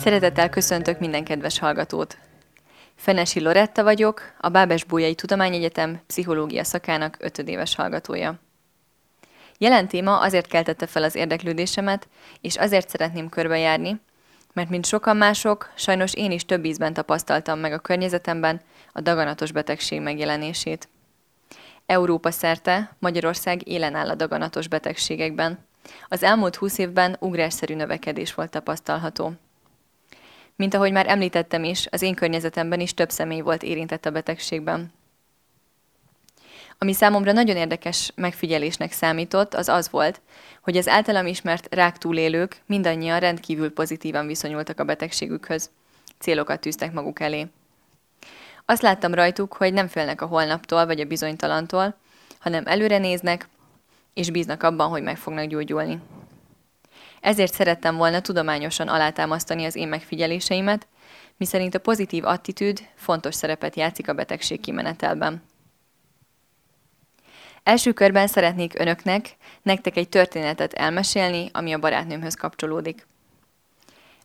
Szeretettel köszöntök minden kedves hallgatót! Fenesi Loretta vagyok, a Bábes Bújai Tudományegyetem pszichológia szakának ötödéves hallgatója. Jelen téma azért keltette fel az érdeklődésemet, és azért szeretném körbejárni, mert mint sokan mások, sajnos én is több ízben tapasztaltam meg a környezetemben a daganatos betegség megjelenését. Európa szerte Magyarország élen áll a daganatos betegségekben. Az elmúlt húsz évben ugrásszerű növekedés volt tapasztalható. Mint ahogy már említettem is, az én környezetemben is több személy volt érintett a betegségben. Ami számomra nagyon érdekes megfigyelésnek számított, az az volt, hogy az általam ismert rák túlélők mindannyian rendkívül pozitívan viszonyultak a betegségükhöz. Célokat tűztek maguk elé. Azt láttam rajtuk, hogy nem félnek a holnaptól vagy a bizonytalantól, hanem előre néznek, és bíznak abban, hogy meg fognak gyógyulni. Ezért szerettem volna tudományosan alátámasztani az én megfigyeléseimet, miszerint a pozitív attitűd fontos szerepet játszik a betegség kimenetelben. Első körben szeretnék önöknek, nektek egy történetet elmesélni, ami a barátnőmhöz kapcsolódik.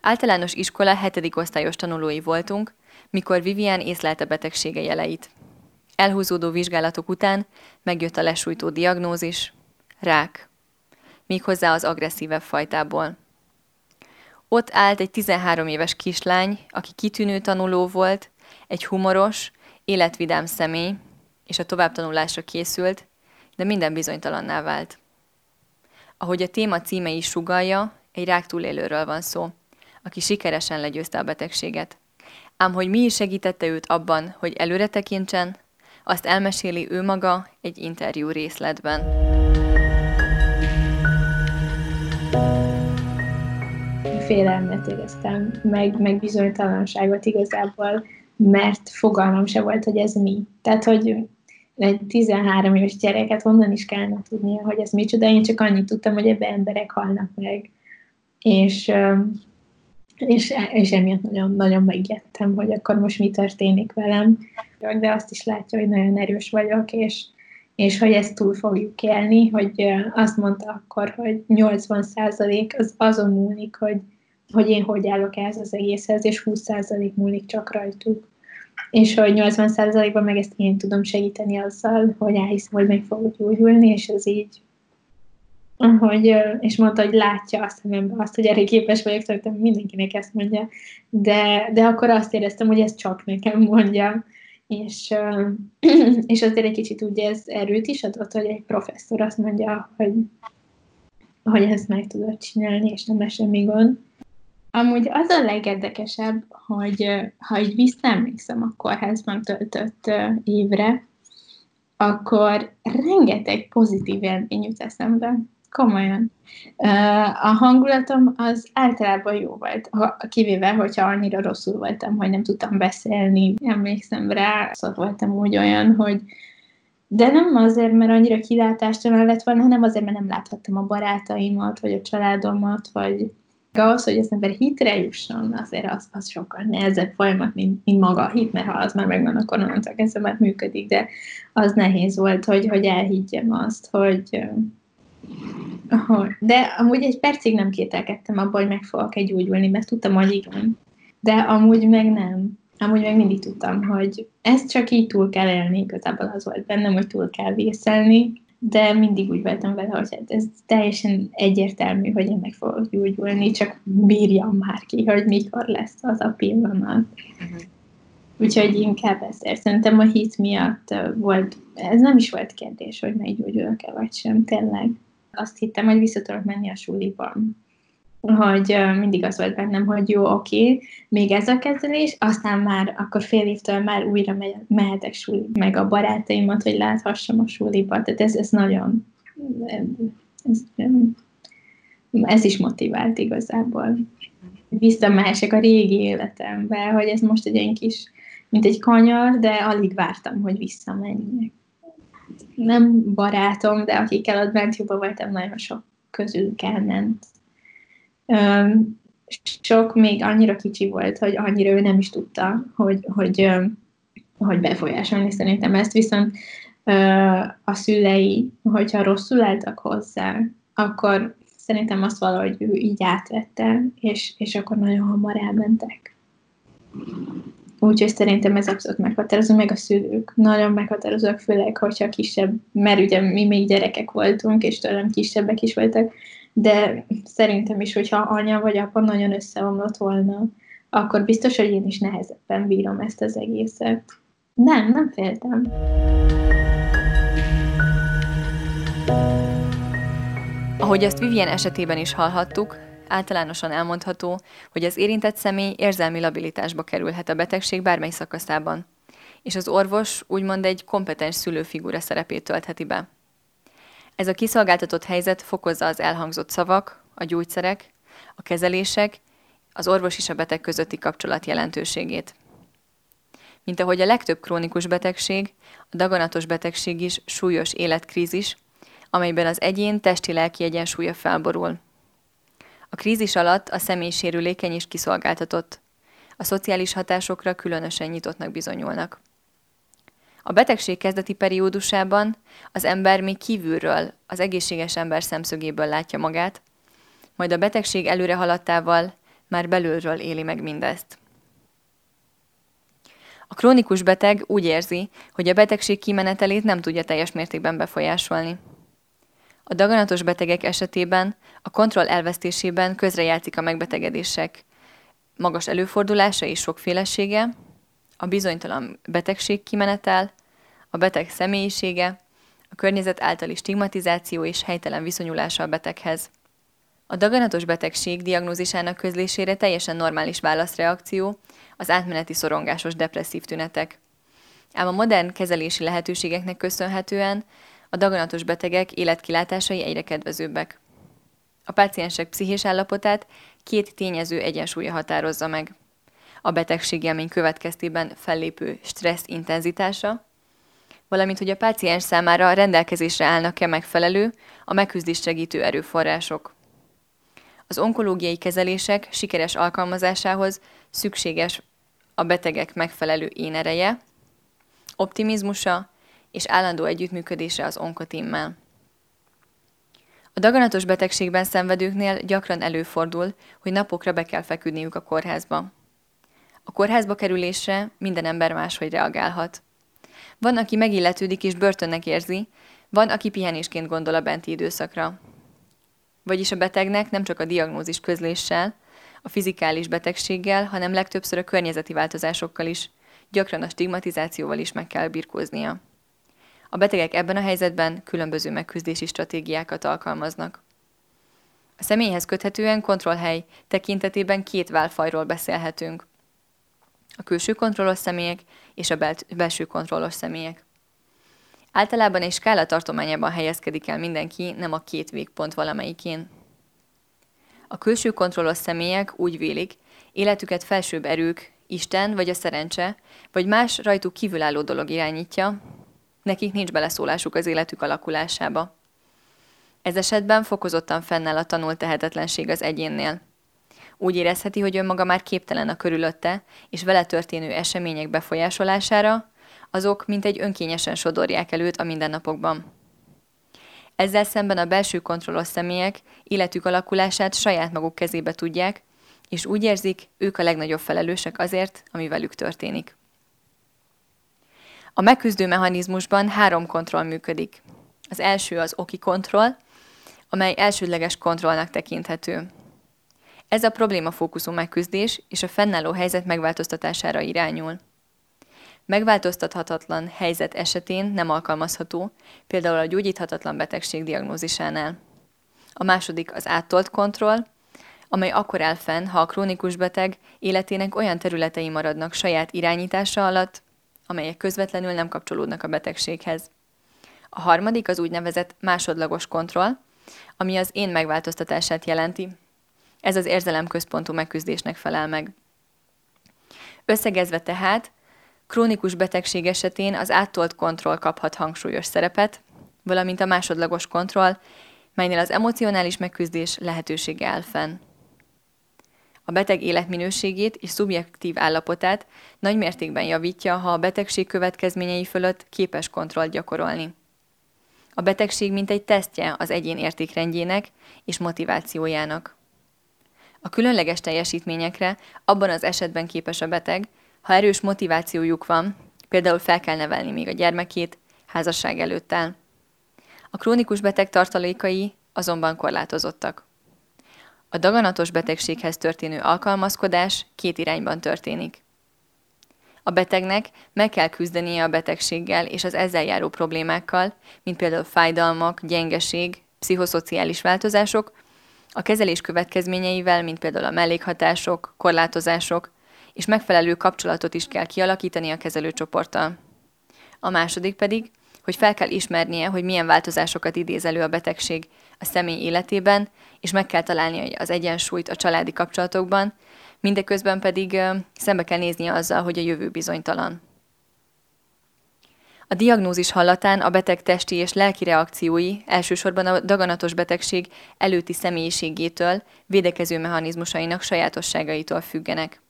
Általános iskola hetedik osztályos tanulói voltunk, mikor Vivian észlelte betegsége jeleit. Elhúzódó vizsgálatok után megjött a lesújtó diagnózis, rák méghozzá az agresszívebb fajtából. Ott állt egy 13 éves kislány, aki kitűnő tanuló volt, egy humoros, életvidám személy, és a továbbtanulásra készült, de minden bizonytalanná vált. Ahogy a téma címe is sugalja, egy rák túlélőről van szó, aki sikeresen legyőzte a betegséget. Ám hogy mi is segítette őt abban, hogy előre tekintsen, azt elmeséli ő maga egy interjú részletben. Félelmet éreztem, meg, meg bizonytalanságot igazából, mert fogalmam se volt, hogy ez mi. Tehát, hogy egy 13 éves gyereket honnan is kellene tudnia, hogy ez micsoda. Én csak annyit tudtam, hogy ebbe emberek halnak meg. És, és, és emiatt nagyon, nagyon megijedtem, hogy akkor most mi történik velem. De azt is látja, hogy nagyon erős vagyok, és, és hogy ezt túl fogjuk élni, hogy azt mondta akkor, hogy 80% az azon múlik, hogy hogy én hogy állok ehhez az egészhez, és 20% múlik csak rajtuk. És hogy 80%-ban meg ezt én tudom segíteni azzal, hogy elhiszem, hogy meg fogok gyógyulni, és ez így hogy, és mondta, hogy látja azt szemembe, azt, hogy elég képes vagyok, szerintem mindenkinek ezt mondja, de, de akkor azt éreztem, hogy ez csak nekem mondja, és, és azért egy kicsit ugye ez erőt is adott, hogy egy professzor azt mondja, hogy, hogy ezt meg tudod csinálni, és nem lesz semmi gond. Amúgy az a legérdekesebb, hogy ha így visszaemlékszem a kórházban töltött évre, akkor rengeteg pozitív élmény jut eszembe. Komolyan. A hangulatom az általában jó volt, kivéve, hogyha annyira rosszul voltam, hogy nem tudtam beszélni. Emlékszem rá, szóval voltam úgy olyan, hogy de nem azért, mert annyira kilátástalan lett volna, hanem azért, mert nem láthattam a barátaimat, vagy a családomat, vagy ahhoz, hogy az ember hitre jusson, azért az, az sokkal nehezebb folyamat, mint, mint maga a hit, mert ha az már megvan, akkor onnantól kezdve már működik, de az nehéz volt, hogy, hogy elhiggyem azt, hogy, de amúgy egy percig nem kételkedtem abban, hogy meg fogok egy gyógyulni, mert tudtam, hogy igen. De amúgy meg nem. Amúgy meg mindig tudtam, hogy ezt csak így túl kell élni, igazából az volt bennem, hogy túl kell vészelni, de mindig úgy voltam vele, hogy hát ez teljesen egyértelmű, hogy én meg fogok gyógyulni, csak bírjam már ki, hogy mikor lesz az a pillanat. Uh-huh. Úgyhogy inkább ezért. Szerintem a hit miatt volt, ez nem is volt kérdés, hogy meggyógyulok-e vagy sem, tényleg. Azt hittem, hogy vissza tudok menni a suliban hogy mindig az volt bennem, hogy jó, oké, még ez a kezelés, aztán már akkor fél évtől már újra mehetek suli, meg a barátaimat, hogy láthassam a suliba. Tehát ez, ez nagyon, ez, ez is motivált igazából. Visszamehessek a régi életembe, hogy ez most egy ilyen kis, mint egy kanyar, de alig vártam, hogy visszamenjek. Nem barátom, de akikkel ott bent jobban voltam, nagyon sok közülük elment sok még annyira kicsi volt, hogy annyira ő nem is tudta, hogy, hogy, hogy befolyásolni szerintem ezt, viszont a szülei, hogyha rosszul álltak hozzá, akkor szerintem azt valahogy ő így átvette, és, és akkor nagyon hamar elmentek. Úgyhogy szerintem ez abszolút meghatározó, meg a szülők nagyon meghatározóak, főleg, hogyha kisebb, mert ugye mi még gyerekek voltunk, és tőlem kisebbek is voltak, de szerintem is, hogyha anya vagy apa nagyon összeomlott volna, akkor biztos, hogy én is nehezebben bírom ezt az egészet. Nem, nem féltem. Ahogy ezt Vivien esetében is hallhattuk, általánosan elmondható, hogy az érintett személy érzelmi labilitásba kerülhet a betegség bármely szakaszában, és az orvos úgymond egy kompetens szülőfigura szerepét töltheti be. Ez a kiszolgáltatott helyzet fokozza az elhangzott szavak, a gyógyszerek, a kezelések, az orvos és a beteg közötti kapcsolat jelentőségét. Mint ahogy a legtöbb krónikus betegség, a daganatos betegség is súlyos életkrízis, amelyben az egyén testi-lelki egyensúlya felborul. A krízis alatt a személy sérülékeny és kiszolgáltatott. A szociális hatásokra különösen nyitottnak bizonyulnak. A betegség kezdeti periódusában az ember még kívülről, az egészséges ember szemszögéből látja magát, majd a betegség előre haladtával már belülről éli meg mindezt. A krónikus beteg úgy érzi, hogy a betegség kimenetelét nem tudja teljes mértékben befolyásolni. A daganatos betegek esetében a kontroll elvesztésében közrejátszik a megbetegedések magas előfordulása és sokfélesége, a bizonytalan betegség kimenetel, a beteg személyisége, a környezet általi stigmatizáció és helytelen viszonyulása a beteghez. A daganatos betegség diagnózisának közlésére teljesen normális válaszreakció az átmeneti szorongásos depresszív tünetek. Ám a modern kezelési lehetőségeknek köszönhetően a daganatos betegek életkilátásai egyre kedvezőbbek. A páciensek pszichés állapotát két tényező egyensúlya határozza meg. A betegségélmény következtében fellépő stressz intenzitása, valamint hogy a páciens számára rendelkezésre állnak-e megfelelő, a megküzdést segítő erőforrások. Az onkológiai kezelések sikeres alkalmazásához szükséges a betegek megfelelő énereje, optimizmusa és állandó együttműködése az onkotimmel. A daganatos betegségben szenvedőknél gyakran előfordul, hogy napokra be kell feküdniük a kórházba. A kórházba kerülésre minden ember máshogy reagálhat. Van, aki megilletődik és börtönnek érzi, van, aki pihenésként gondol a benti időszakra. Vagyis a betegnek nem csak a diagnózis közléssel, a fizikális betegséggel, hanem legtöbbször a környezeti változásokkal is, gyakran a stigmatizációval is meg kell birkóznia. A betegek ebben a helyzetben különböző megküzdési stratégiákat alkalmaznak. A személyhez köthetően kontrollhely tekintetében két válfajról beszélhetünk. A külső kontrollos személyek és a belső kontrollos személyek. Általában egy skála tartományában helyezkedik el mindenki, nem a két végpont valamelyikén. A külső kontrollos személyek úgy vélik, életüket felsőbb erők, Isten vagy a szerencse, vagy más rajtuk kívülálló dolog irányítja, nekik nincs beleszólásuk az életük alakulásába. Ez esetben fokozottan fennáll a tanult tehetetlenség az egyénnél. Úgy érezheti, hogy önmaga már képtelen a körülötte és vele történő események befolyásolására, azok mint egy önkényesen sodorják előtt a mindennapokban. Ezzel szemben a belső kontrollos személyek életük alakulását saját maguk kezébe tudják, és úgy érzik, ők a legnagyobb felelősek azért, ami velük történik. A megküzdő mechanizmusban három kontroll működik. Az első az oki kontroll, amely elsődleges kontrollnak tekinthető. Ez a problémafókuszú megküzdés és a fennálló helyzet megváltoztatására irányul. Megváltoztathatatlan helyzet esetén nem alkalmazható, például a gyógyíthatatlan betegség diagnózisánál. A második az áttolt kontroll, amely akkor áll fenn, ha a krónikus beteg életének olyan területei maradnak saját irányítása alatt, amelyek közvetlenül nem kapcsolódnak a betegséghez. A harmadik az úgynevezett másodlagos kontroll, ami az én megváltoztatását jelenti. Ez az érzelemközpontú megküzdésnek felel meg. Összegezve tehát, krónikus betegség esetén az áttolt kontroll kaphat hangsúlyos szerepet, valamint a másodlagos kontroll, melynél az emocionális megküzdés lehetősége áll fenn a beteg életminőségét és szubjektív állapotát nagy mértékben javítja, ha a betegség következményei fölött képes kontrollt gyakorolni. A betegség mint egy tesztje az egyén értékrendjének és motivációjának. A különleges teljesítményekre abban az esetben képes a beteg, ha erős motivációjuk van, például fel kell nevelni még a gyermekét, házasság előtt áll. A krónikus beteg tartalékai azonban korlátozottak. A daganatos betegséghez történő alkalmazkodás két irányban történik. A betegnek meg kell küzdenie a betegséggel és az ezzel járó problémákkal, mint például fájdalmak, gyengeség, pszichoszociális változások, a kezelés következményeivel, mint például a mellékhatások, korlátozások, és megfelelő kapcsolatot is kell kialakítani a kezelőcsoporttal. A második pedig, hogy fel kell ismernie, hogy milyen változásokat idéz elő a betegség a személy életében, és meg kell találnia az egyensúlyt a családi kapcsolatokban, mindeközben pedig szembe kell néznie azzal, hogy a jövő bizonytalan. A diagnózis hallatán a beteg testi és lelki reakciói elsősorban a daganatos betegség előtti személyiségétől, védekező mechanizmusainak sajátosságaitól függenek.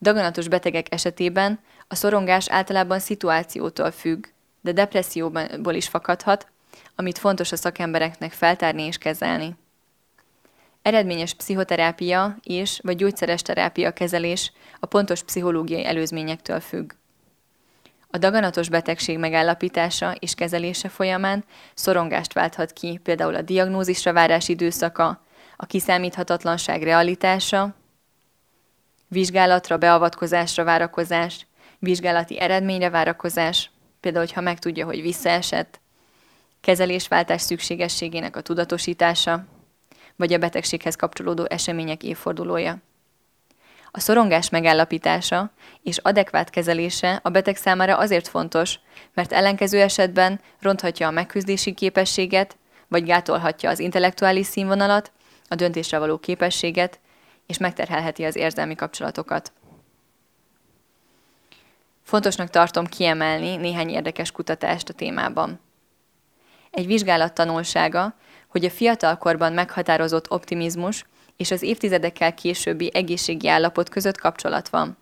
Daganatos betegek esetében a szorongás általában szituációtól függ, de depresszióból is fakadhat, amit fontos a szakembereknek feltárni és kezelni. Eredményes pszichoterápia és vagy gyógyszeres terápia kezelés a pontos pszichológiai előzményektől függ. A daganatos betegség megállapítása és kezelése folyamán szorongást válthat ki például a diagnózisra várás időszaka, a kiszámíthatatlanság realitása, vizsgálatra, beavatkozásra várakozás, vizsgálati eredményre várakozás, például, hogyha megtudja, hogy visszaesett, kezelésváltás szükségességének a tudatosítása, vagy a betegséghez kapcsolódó események évfordulója. A szorongás megállapítása és adekvát kezelése a beteg számára azért fontos, mert ellenkező esetben ronthatja a megküzdési képességet, vagy gátolhatja az intellektuális színvonalat, a döntésre való képességet, és megterhelheti az érzelmi kapcsolatokat. Fontosnak tartom kiemelni néhány érdekes kutatást a témában. Egy vizsgálat tanulsága, hogy a fiatalkorban meghatározott optimizmus és az évtizedekkel későbbi egészségi állapot között kapcsolat van.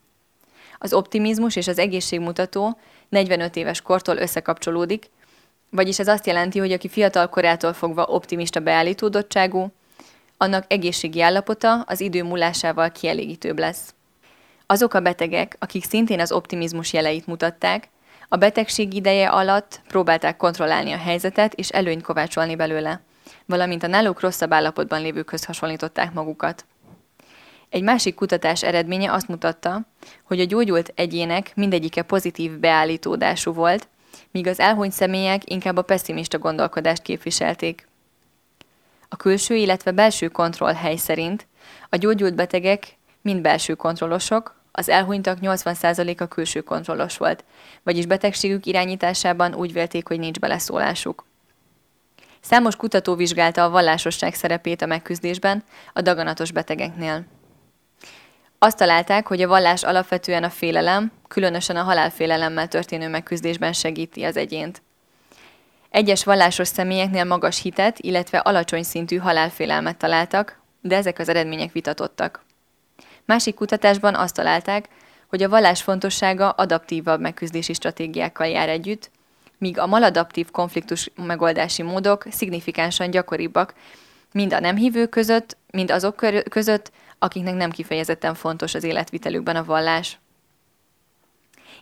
Az optimizmus és az egészségmutató 45 éves kortól összekapcsolódik, vagyis ez azt jelenti, hogy aki fiatal korától fogva optimista beállítódottságú, annak egészségi állapota az idő múlásával kielégítőbb lesz. Azok a betegek, akik szintén az optimizmus jeleit mutatták, a betegség ideje alatt próbálták kontrollálni a helyzetet és előnyt kovácsolni belőle, valamint a náluk rosszabb állapotban lévőkhöz hasonlították magukat. Egy másik kutatás eredménye azt mutatta, hogy a gyógyult egyének mindegyike pozitív beállítódású volt, míg az elhunyt személyek inkább a pessimista gondolkodást képviselték. A külső, illetve belső kontroll hely szerint a gyógyult betegek mind belső kontrollosok, az elhunytak 80%-a külső kontrollos volt, vagyis betegségük irányításában úgy vélték, hogy nincs beleszólásuk. Számos kutató vizsgálta a vallásosság szerepét a megküzdésben a daganatos betegeknél. Azt találták, hogy a vallás alapvetően a félelem, különösen a halálfélelemmel történő megküzdésben segíti az egyént. Egyes vallásos személyeknél magas hitet, illetve alacsony szintű halálfélelmet találtak, de ezek az eredmények vitatottak. Másik kutatásban azt találták, hogy a vallás fontossága adaptívabb megküzdési stratégiákkal jár együtt, míg a maladaptív konfliktus megoldási módok szignifikánsan gyakoribbak, mind a nem hívők között, mind azok között, akiknek nem kifejezetten fontos az életvitelükben a vallás.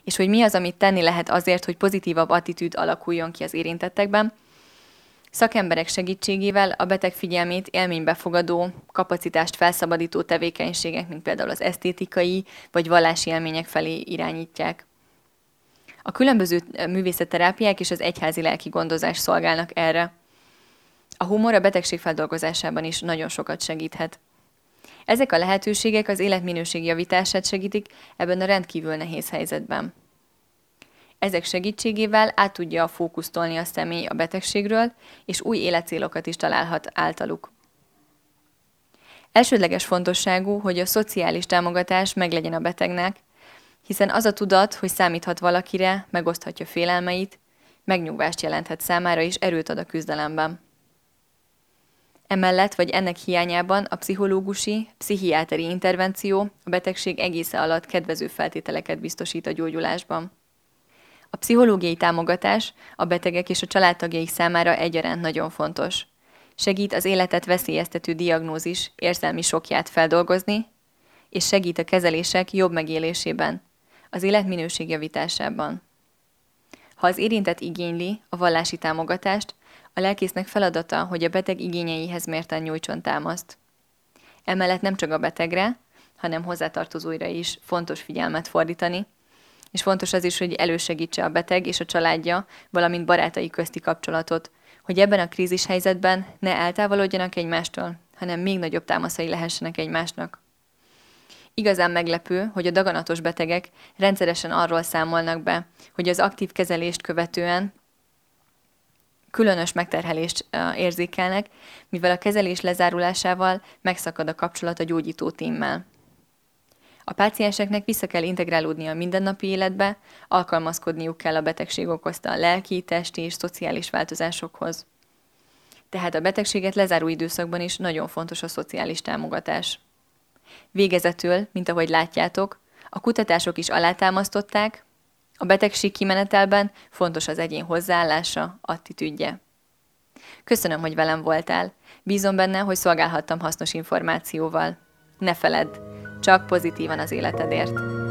És hogy mi az, amit tenni lehet azért, hogy pozitívabb attitűd alakuljon ki az érintettekben, Szakemberek segítségével a beteg figyelmét élménybefogadó, kapacitást felszabadító tevékenységek, mint például az esztétikai vagy vallási élmények felé irányítják. A különböző művészetterápiák és az egyházi lelki gondozás szolgálnak erre. A humor a betegség feldolgozásában is nagyon sokat segíthet. Ezek a lehetőségek az életminőség javítását segítik ebben a rendkívül nehéz helyzetben. Ezek segítségével át tudja fókusztolni a személy a betegségről, és új életcélokat is találhat általuk. Elsődleges fontosságú, hogy a szociális támogatás meglegyen a betegnek, hiszen az a tudat, hogy számíthat valakire, megoszthatja félelmeit, megnyugvást jelenthet számára és erőt ad a küzdelemben. Emellett vagy ennek hiányában a pszichológusi, pszichiáteri intervenció a betegség egésze alatt kedvező feltételeket biztosít a gyógyulásban. A pszichológiai támogatás a betegek és a családtagjaik számára egyaránt nagyon fontos. Segít az életet veszélyeztető diagnózis érzelmi sokját feldolgozni, és segít a kezelések jobb megélésében, az életminőség javításában. Ha az érintett igényli a vallási támogatást, a lelkésznek feladata, hogy a beteg igényeihez mérten nyújtson támaszt. Emellett nem csak a betegre, hanem hozzátartozóira is fontos figyelmet fordítani, és fontos az is, hogy elősegítse a beteg és a családja, valamint barátai közti kapcsolatot, hogy ebben a krízis helyzetben ne eltávolodjanak egymástól, hanem még nagyobb támaszai lehessenek egymásnak. Igazán meglepő, hogy a daganatos betegek rendszeresen arról számolnak be, hogy az aktív kezelést követően különös megterhelést érzékelnek, mivel a kezelés lezárulásával megszakad a kapcsolat a gyógyító tímmel. A pácienseknek vissza kell integrálódni a mindennapi életbe, alkalmazkodniuk kell a betegség okozta a lelki, testi és szociális változásokhoz. Tehát a betegséget lezáró időszakban is nagyon fontos a szociális támogatás. Végezetül, mint ahogy látjátok, a kutatások is alátámasztották, a betegség kimenetelben fontos az egyén hozzáállása, attitűdje. Köszönöm, hogy velem voltál. Bízom benne, hogy szolgálhattam hasznos információval. Ne feledd, csak pozitívan az életedért.